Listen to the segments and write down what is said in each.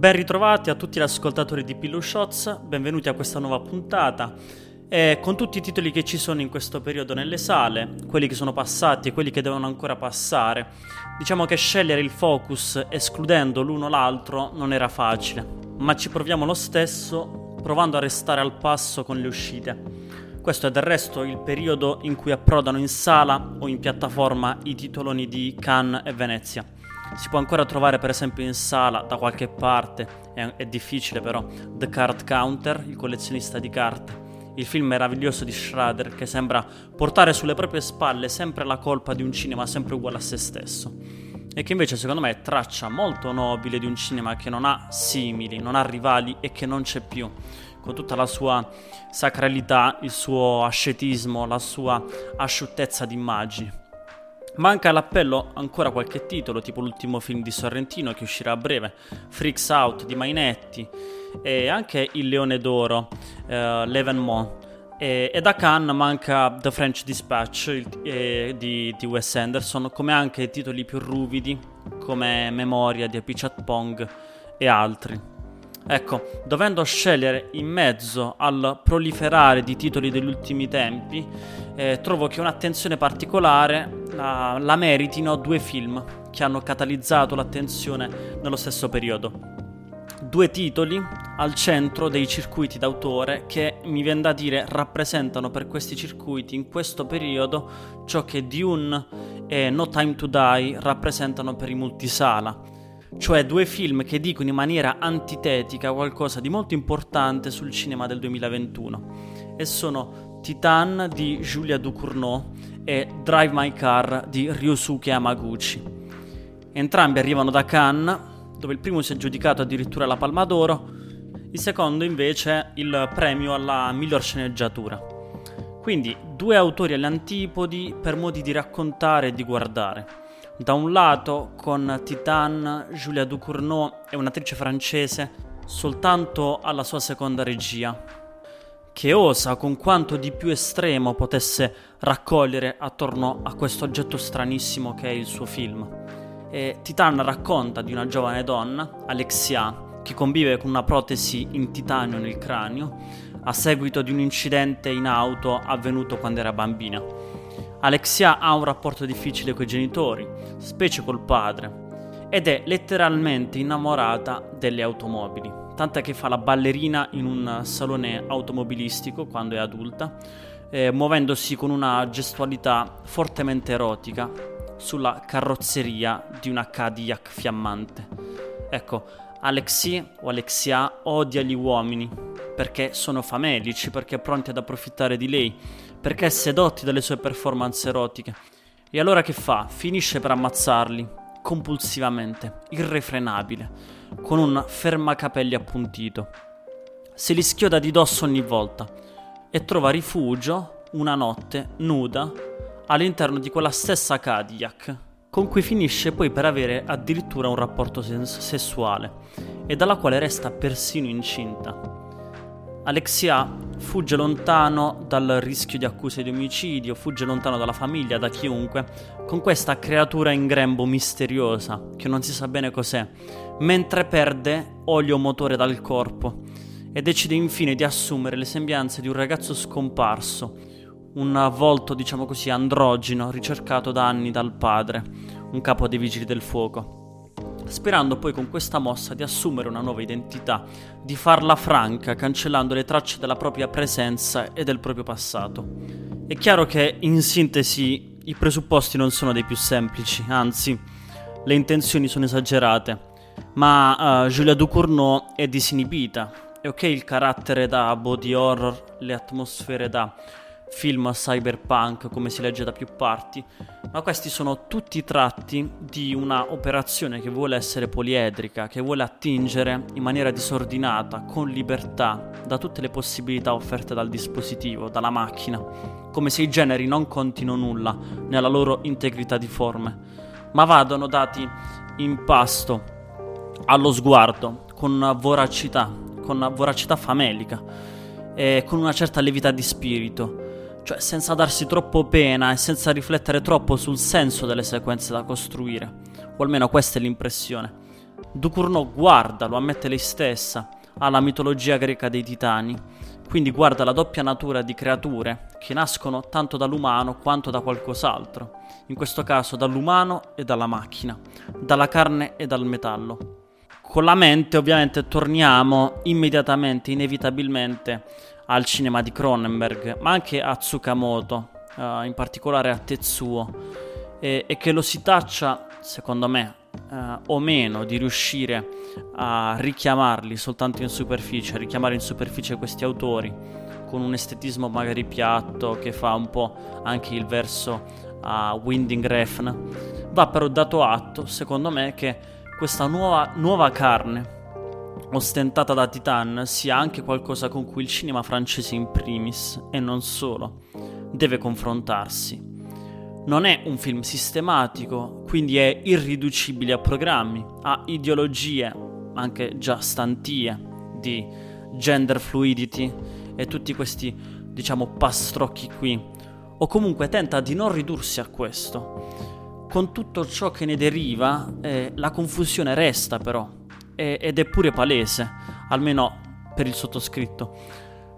Ben ritrovati a tutti gli ascoltatori di Pillow Shots, benvenuti a questa nuova puntata. E con tutti i titoli che ci sono in questo periodo nelle sale, quelli che sono passati e quelli che devono ancora passare, diciamo che scegliere il focus escludendo l'uno l'altro non era facile, ma ci proviamo lo stesso provando a restare al passo con le uscite. Questo è del resto il periodo in cui approdano in sala o in piattaforma i titoloni di Cannes e Venezia. Si può ancora trovare per esempio in sala da qualche parte, è, è difficile però, The Card Counter, il collezionista di carte, il film meraviglioso di Schrader che sembra portare sulle proprie spalle sempre la colpa di un cinema sempre uguale a se stesso. E che invece secondo me è traccia molto nobile di un cinema che non ha simili, non ha rivali e che non c'è più, con tutta la sua sacralità, il suo ascetismo, la sua asciuttezza di immagini. Manca all'appello ancora qualche titolo, tipo l'ultimo film di Sorrentino che uscirà a breve, Freaks Out di Mainetti e anche Il Leone d'Oro, eh, L'Evenmont. E, e, da Cannes manca The French Dispatch il, eh, di, di, Wes Anderson, come anche titoli più ruvidi come Memoria di Apichat Pong e altri. Ecco, dovendo scegliere in mezzo al proliferare di titoli degli ultimi tempi, eh, trovo che un'attenzione particolare la, la meritino due film che hanno catalizzato l'attenzione nello stesso periodo. Due titoli al centro dei circuiti d'autore che mi viene da dire rappresentano per questi circuiti in questo periodo ciò che Dune e No Time to Die rappresentano per i multisala cioè due film che dicono in maniera antitetica qualcosa di molto importante sul cinema del 2021 e sono Titan di Julia Ducournau e Drive My Car di Ryosuke Hamaguchi. Entrambi arrivano da Cannes, dove il primo si è giudicato addirittura la Palma d'Oro, il secondo invece il premio alla miglior sceneggiatura. Quindi due autori alle antipodi per modi di raccontare e di guardare. Da un lato, con Titan, Julia Ducournau è un'attrice francese soltanto alla sua seconda regia, che osa con quanto di più estremo potesse raccogliere attorno a questo oggetto stranissimo che è il suo film. E Titan racconta di una giovane donna, Alexia, che convive con una protesi in titanio nel cranio a seguito di un incidente in auto avvenuto quando era bambina. Alexia ha un rapporto difficile con i genitori, specie col padre, ed è letteralmente innamorata delle automobili, tant'è che fa la ballerina in un salone automobilistico quando è adulta, eh, muovendosi con una gestualità fortemente erotica sulla carrozzeria di una Cadillac fiammante. Ecco, Alexi o Alexia odia gli uomini perché sono famelici, perché pronti ad approfittare di lei, perché sedotti dalle sue performance erotiche. E allora che fa? Finisce per ammazzarli, compulsivamente, irrefrenabile, con un fermacapelli appuntito. Se li schioda di dosso ogni volta e trova rifugio, una notte, nuda, all'interno di quella stessa Cadillac con cui finisce poi per avere addirittura un rapporto sens- sessuale e dalla quale resta persino incinta. Alexia fugge lontano dal rischio di accuse di omicidio, fugge lontano dalla famiglia, da chiunque, con questa creatura in grembo misteriosa, che non si sa bene cos'è, mentre perde olio motore dal corpo e decide infine di assumere le sembianze di un ragazzo scomparso, un volto, diciamo così, androgino ricercato da anni dal padre, un capo dei vigili del fuoco. Sperando poi con questa mossa di assumere una nuova identità, di farla franca, cancellando le tracce della propria presenza e del proprio passato. È chiaro che, in sintesi, i presupposti non sono dei più semplici, anzi, le intenzioni sono esagerate, ma uh, Julia Ducournau è disinibita. È ok il carattere da body horror, le atmosfere da film cyberpunk come si legge da più parti, ma questi sono tutti tratti di una operazione che vuole essere poliedrica, che vuole attingere in maniera disordinata, con libertà, da tutte le possibilità offerte dal dispositivo, dalla macchina, come se i generi non contino nulla nella loro integrità di forme, ma vadano dati in pasto allo sguardo, con voracità, con voracità famelica e con una certa levità di spirito cioè senza darsi troppo pena e senza riflettere troppo sul senso delle sequenze da costruire, o almeno questa è l'impressione. Ducournau guarda, lo ammette lei stessa, alla mitologia greca dei titani, quindi guarda la doppia natura di creature che nascono tanto dall'umano quanto da qualcos'altro, in questo caso dall'umano e dalla macchina, dalla carne e dal metallo. Con la mente ovviamente torniamo immediatamente, inevitabilmente al cinema di Cronenberg, ma anche a Tsukamoto, uh, in particolare a Tetsuo, e, e, che lo si taccia, secondo me, uh, o meno di riuscire a richiamarli soltanto in superficie, a richiamare in superficie questi autori con un estetismo magari piatto che fa un po' anche il verso a Winding Refn, va però dato atto, secondo me, che questa nuova, nuova carne ostentata da Titan sia anche qualcosa con cui il cinema francese in primis, e non solo, deve confrontarsi. Non è un film sistematico, quindi è irriducibile a programmi, a ideologie, anche già stantie, di gender fluidity e tutti questi, diciamo, pastrocchi qui, o comunque tenta di non ridursi a questo con tutto ciò che ne deriva, eh, la confusione resta però, e, ed è pure palese, almeno per il sottoscritto.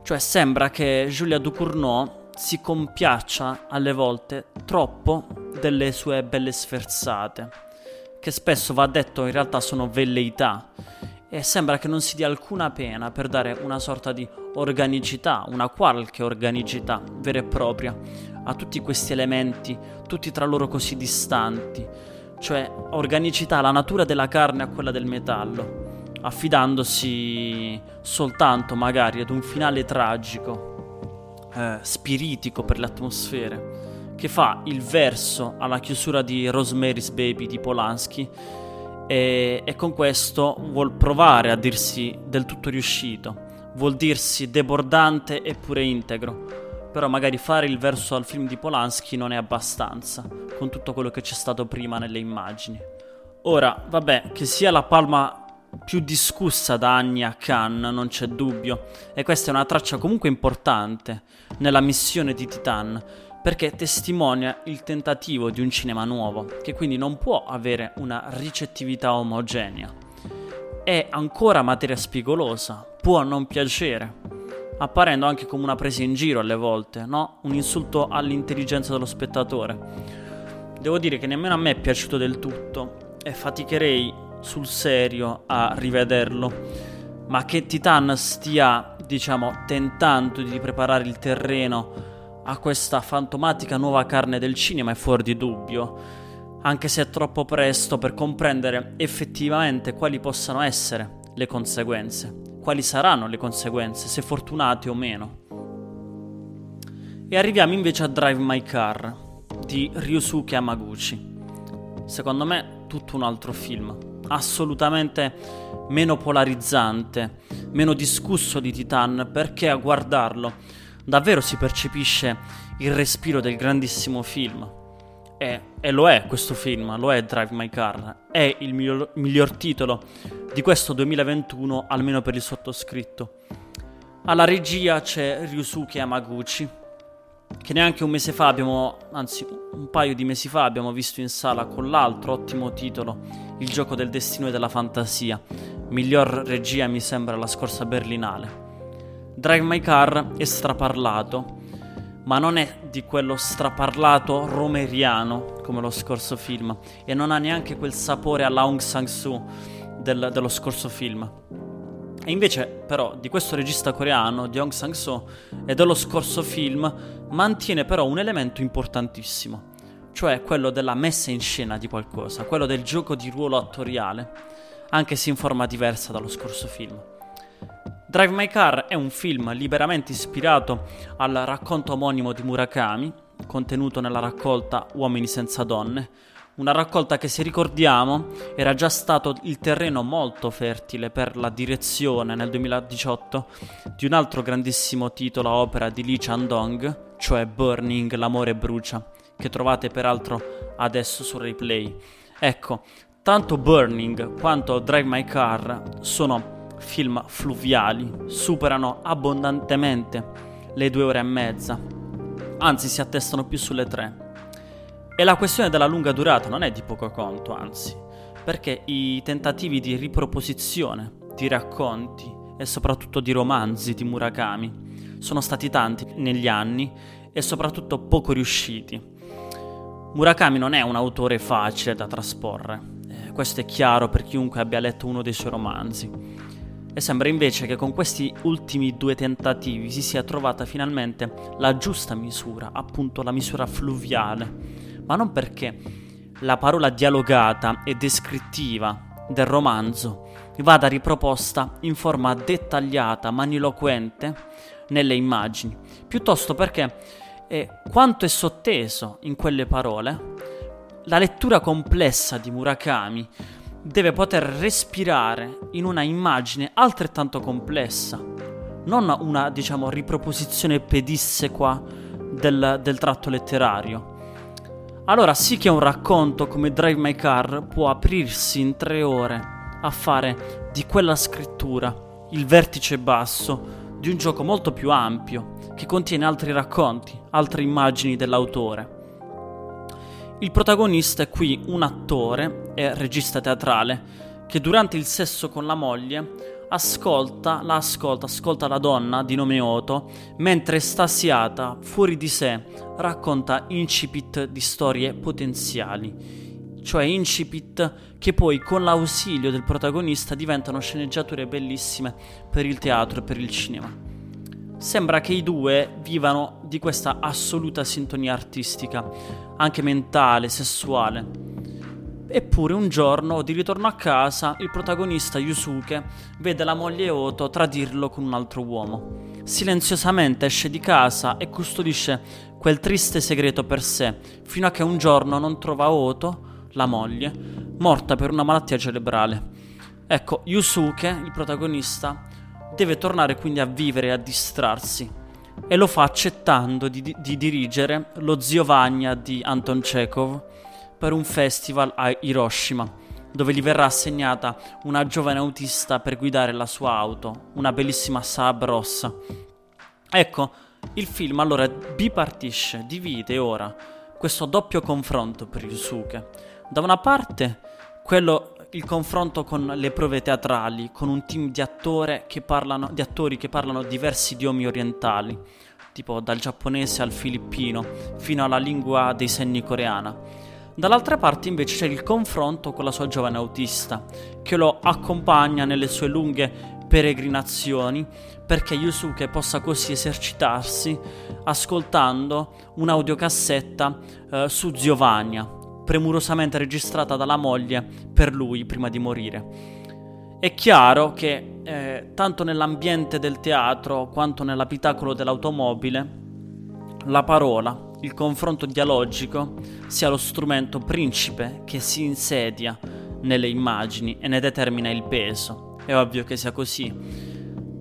Cioè sembra che Julia Ducournau si compiaccia alle volte troppo delle sue belle sferzate, che spesso va detto in realtà sono velleità, e sembra che non si dia alcuna pena per dare una sorta di organicità, una qualche organicità vera e propria a tutti questi elementi, tutti tra loro così distanti, cioè organicità, la natura della carne a quella del metallo, affidandosi soltanto magari ad un finale tragico, eh, spiritico per le atmosfere, che fa il verso alla chiusura di Rosemary's Baby di Polanski e, e con questo vuol provare a dirsi del tutto riuscito, vuol dirsi debordante eppure integro però magari fare il verso al film di Polanski non è abbastanza, con tutto quello che c'è stato prima nelle immagini. Ora, vabbè, che sia la palma più discussa da anni a Cannes, non c'è dubbio, e questa è una traccia comunque importante nella missione di Titan, perché testimonia il tentativo di un cinema nuovo, che quindi non può avere una ricettività omogenea. È ancora materia spigolosa, può non piacere, apparendo anche come una presa in giro alle volte, no? Un insulto all'intelligenza dello spettatore. Devo dire che nemmeno a me è piaciuto del tutto e faticherei sul serio a rivederlo, ma che Titan stia, diciamo, tentando di preparare il terreno a questa fantomatica nuova carne del cinema è fuori di dubbio, anche se è troppo presto per comprendere effettivamente quali possano essere le conseguenze quali saranno le conseguenze, se fortunate o meno. E arriviamo invece a Drive My Car di Ryusuke Hamaguchi. Secondo me tutto un altro film, assolutamente meno polarizzante, meno discusso di Titan, perché a guardarlo davvero si percepisce il respiro del grandissimo film. E, e, lo è questo film, lo è Drive My Car, è il miglior, miglior titolo di questo 2021, almeno per il sottoscritto. Alla regia c'è Ryusuke Yamaguchi, che neanche un mese fa abbiamo, anzi un paio di mesi fa abbiamo visto in sala con l'altro ottimo titolo, Il gioco del destino e della fantasia, miglior regia mi sembra la scorsa Berlinale. Drive My Car è straparlato, ma non è di quello straparlato romeriano come lo scorso film e non ha neanche quel sapore alla Aung San Suu del, dello scorso film. E invece, però, di questo regista coreano, di Aung San Suu, e dello scorso film, mantiene però un elemento importantissimo, cioè quello della messa in scena di qualcosa, quello del gioco di ruolo attoriale, anche se in forma diversa dallo scorso film. Drive My Car è un film liberamente ispirato al racconto omonimo di Murakami, contenuto nella raccolta Uomini senza donne, una raccolta che se ricordiamo era già stato il terreno molto fertile per la direzione nel 2018 di un altro grandissimo titolo a opera di Lee Chandong, cioè Burning, l'amore brucia, che trovate peraltro adesso su replay. Ecco, tanto Burning quanto Drive My Car sono film fluviali, superano abbondantemente le due ore e mezza, anzi si attestano più sulle tre. E la questione della lunga durata non è di poco conto, anzi, perché i tentativi di riproposizione di racconti e soprattutto di romanzi di Murakami sono stati tanti negli anni e soprattutto poco riusciti. Murakami non è un autore facile da trasporre, eh, questo è chiaro per chiunque abbia letto uno dei suoi romanzi. E sembra invece che con questi ultimi due tentativi si sia trovata finalmente la giusta misura, appunto la misura fluviale, ma non perché la parola dialogata e descrittiva del romanzo vada riproposta in forma dettagliata, maniloquente nelle immagini, piuttosto perché eh, quanto è sotteso in quelle parole, la lettura complessa di Murakami deve poter respirare in una immagine altrettanto complessa, non una, diciamo, riproposizione pedissequa del, del tratto letterario. Allora sì che un racconto come Drive My Car può aprirsi in tre ore a fare di quella scrittura il vertice basso di un gioco molto più ampio che contiene altri racconti, altre immagini dell'autore. Il protagonista è qui un attore e regista teatrale che durante il sesso con la moglie ascolta, la ascolta, ascolta la donna di nome Oto, mentre estasiata, fuori di sé, racconta incipit di storie potenziali, cioè incipit che poi con l'ausilio del protagonista diventano sceneggiature bellissime per il teatro e per il cinema. Sembra che i due vivano di questa assoluta sintonia artistica, anche mentale, sessuale. Eppure un giorno, di ritorno a casa, il protagonista Yusuke vede la moglie Oto tradirlo con un altro uomo. Silenziosamente esce di casa e custodisce quel triste segreto per sé, fino a che un giorno non trova Oto, la moglie, morta per una malattia cerebrale. Ecco, Yusuke, il protagonista, deve tornare quindi a vivere e a distrarsi e lo fa accettando di, di, dirigere lo zio Vagna di Anton Chekhov per un festival a Hiroshima, dove gli verrà assegnata una giovane autista per guidare la sua auto, una bellissima Saab rossa. Ecco, il film allora bipartisce, divide ora questo doppio confronto per Yusuke. Da una parte quello il confronto con le prove teatrali, con un team di, che parlano, di attori che parlano diversi idiomi orientali, tipo dal giapponese al filippino, fino alla lingua dei segni coreana. Dall'altra parte invece c'è il confronto con la sua giovane autista, che lo accompagna nelle sue lunghe peregrinazioni perché Yusuke possa così esercitarsi ascoltando un'audiocassetta eh, su Giovanna, premurosamente registrata dalla moglie per lui prima di morire. È chiaro che eh, tanto nell'ambiente del teatro quanto nell'abitacolo dell'automobile la parola, il confronto dialogico sia lo strumento principe che si insedia nelle immagini e ne determina il peso. È ovvio che sia così.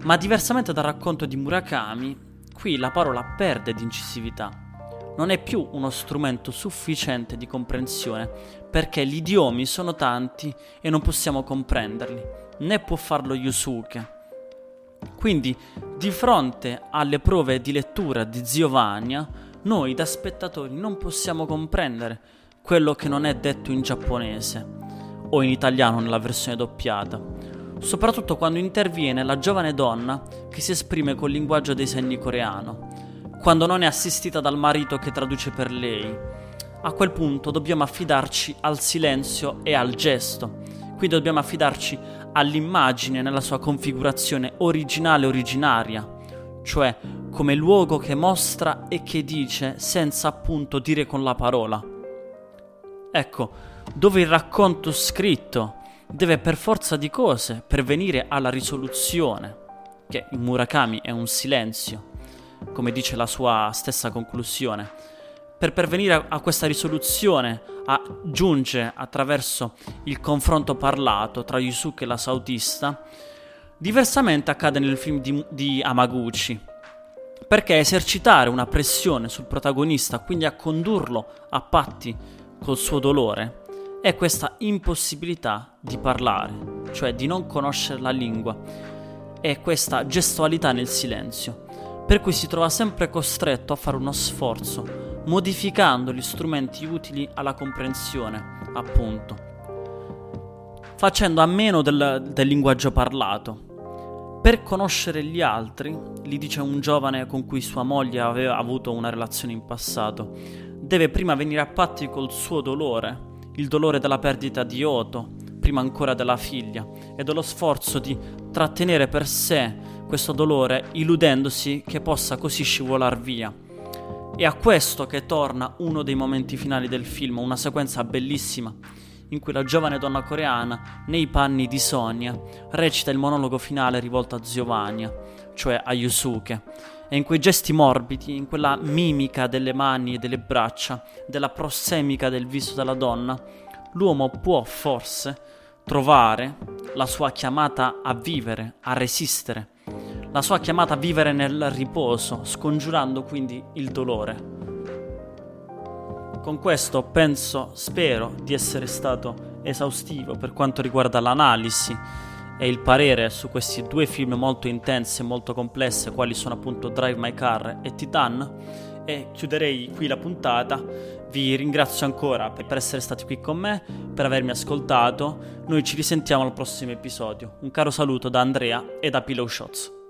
Ma diversamente dal racconto di Murakami, qui la parola perde di incisività non è più uno strumento sufficiente di comprensione perché gli idiomi sono tanti e non possiamo comprenderli, né può farlo Yusuke. Quindi, di fronte alle prove di lettura di Zio Vania, noi da spettatori non possiamo comprendere quello che non è detto in giapponese o in italiano nella versione doppiata, soprattutto quando interviene la giovane donna che si esprime col linguaggio dei segni coreano quando non è assistita dal marito che traduce per lei. A quel punto dobbiamo affidarci al silenzio e al gesto. Qui dobbiamo affidarci all'immagine nella sua configurazione originale originaria, cioè come luogo che mostra e che dice senza appunto dire con la parola. Ecco, dove il racconto scritto deve per forza di cose pervenire alla risoluzione, che in Murakami è un silenzio, come dice la sua stessa conclusione. Per pervenire a questa risoluzione a, giunge attraverso il confronto parlato tra Yusuke e la sautista, diversamente accade nel film di, di Amaguchi, perché esercitare una pressione sul protagonista, quindi a condurlo a patti col suo dolore, è questa impossibilità di parlare, cioè di non conoscere la lingua, è questa gestualità nel silenzio per cui si trova sempre costretto a fare uno sforzo, modificando gli strumenti utili alla comprensione, appunto. facendo a meno del, del linguaggio parlato. Per conoscere gli altri, gli dice un giovane con cui sua moglie aveva avuto una relazione in passato, deve prima venire a patti col suo dolore, il dolore della perdita di Oto, prima ancora della figlia, e dello sforzo di trattenere per sé questo dolore, illudendosi che possa così scivolar via. È a questo che torna uno dei momenti finali del film, una sequenza bellissima in cui la giovane donna coreana, nei panni di Sonia, recita il monologo finale rivolto a Giovanni, cioè a Yusuke, e in quei gesti morbidi, in quella mimica delle mani e delle braccia, della prossemica del viso della donna, l'uomo può forse trovare la sua chiamata a vivere, a resistere, la sua chiamata a vivere nel riposo, scongiurando quindi il dolore. Con questo penso, spero di essere stato esaustivo per quanto riguarda l'analisi e il parere su questi due film molto intensi e molto complessi, quali sono appunto Drive My Car e Titan. E chiuderei qui la puntata. Vi ringrazio ancora per essere stati qui con me, per avermi ascoltato. Noi ci risentiamo al prossimo episodio. Un caro saluto da Andrea e da Pillow Shots.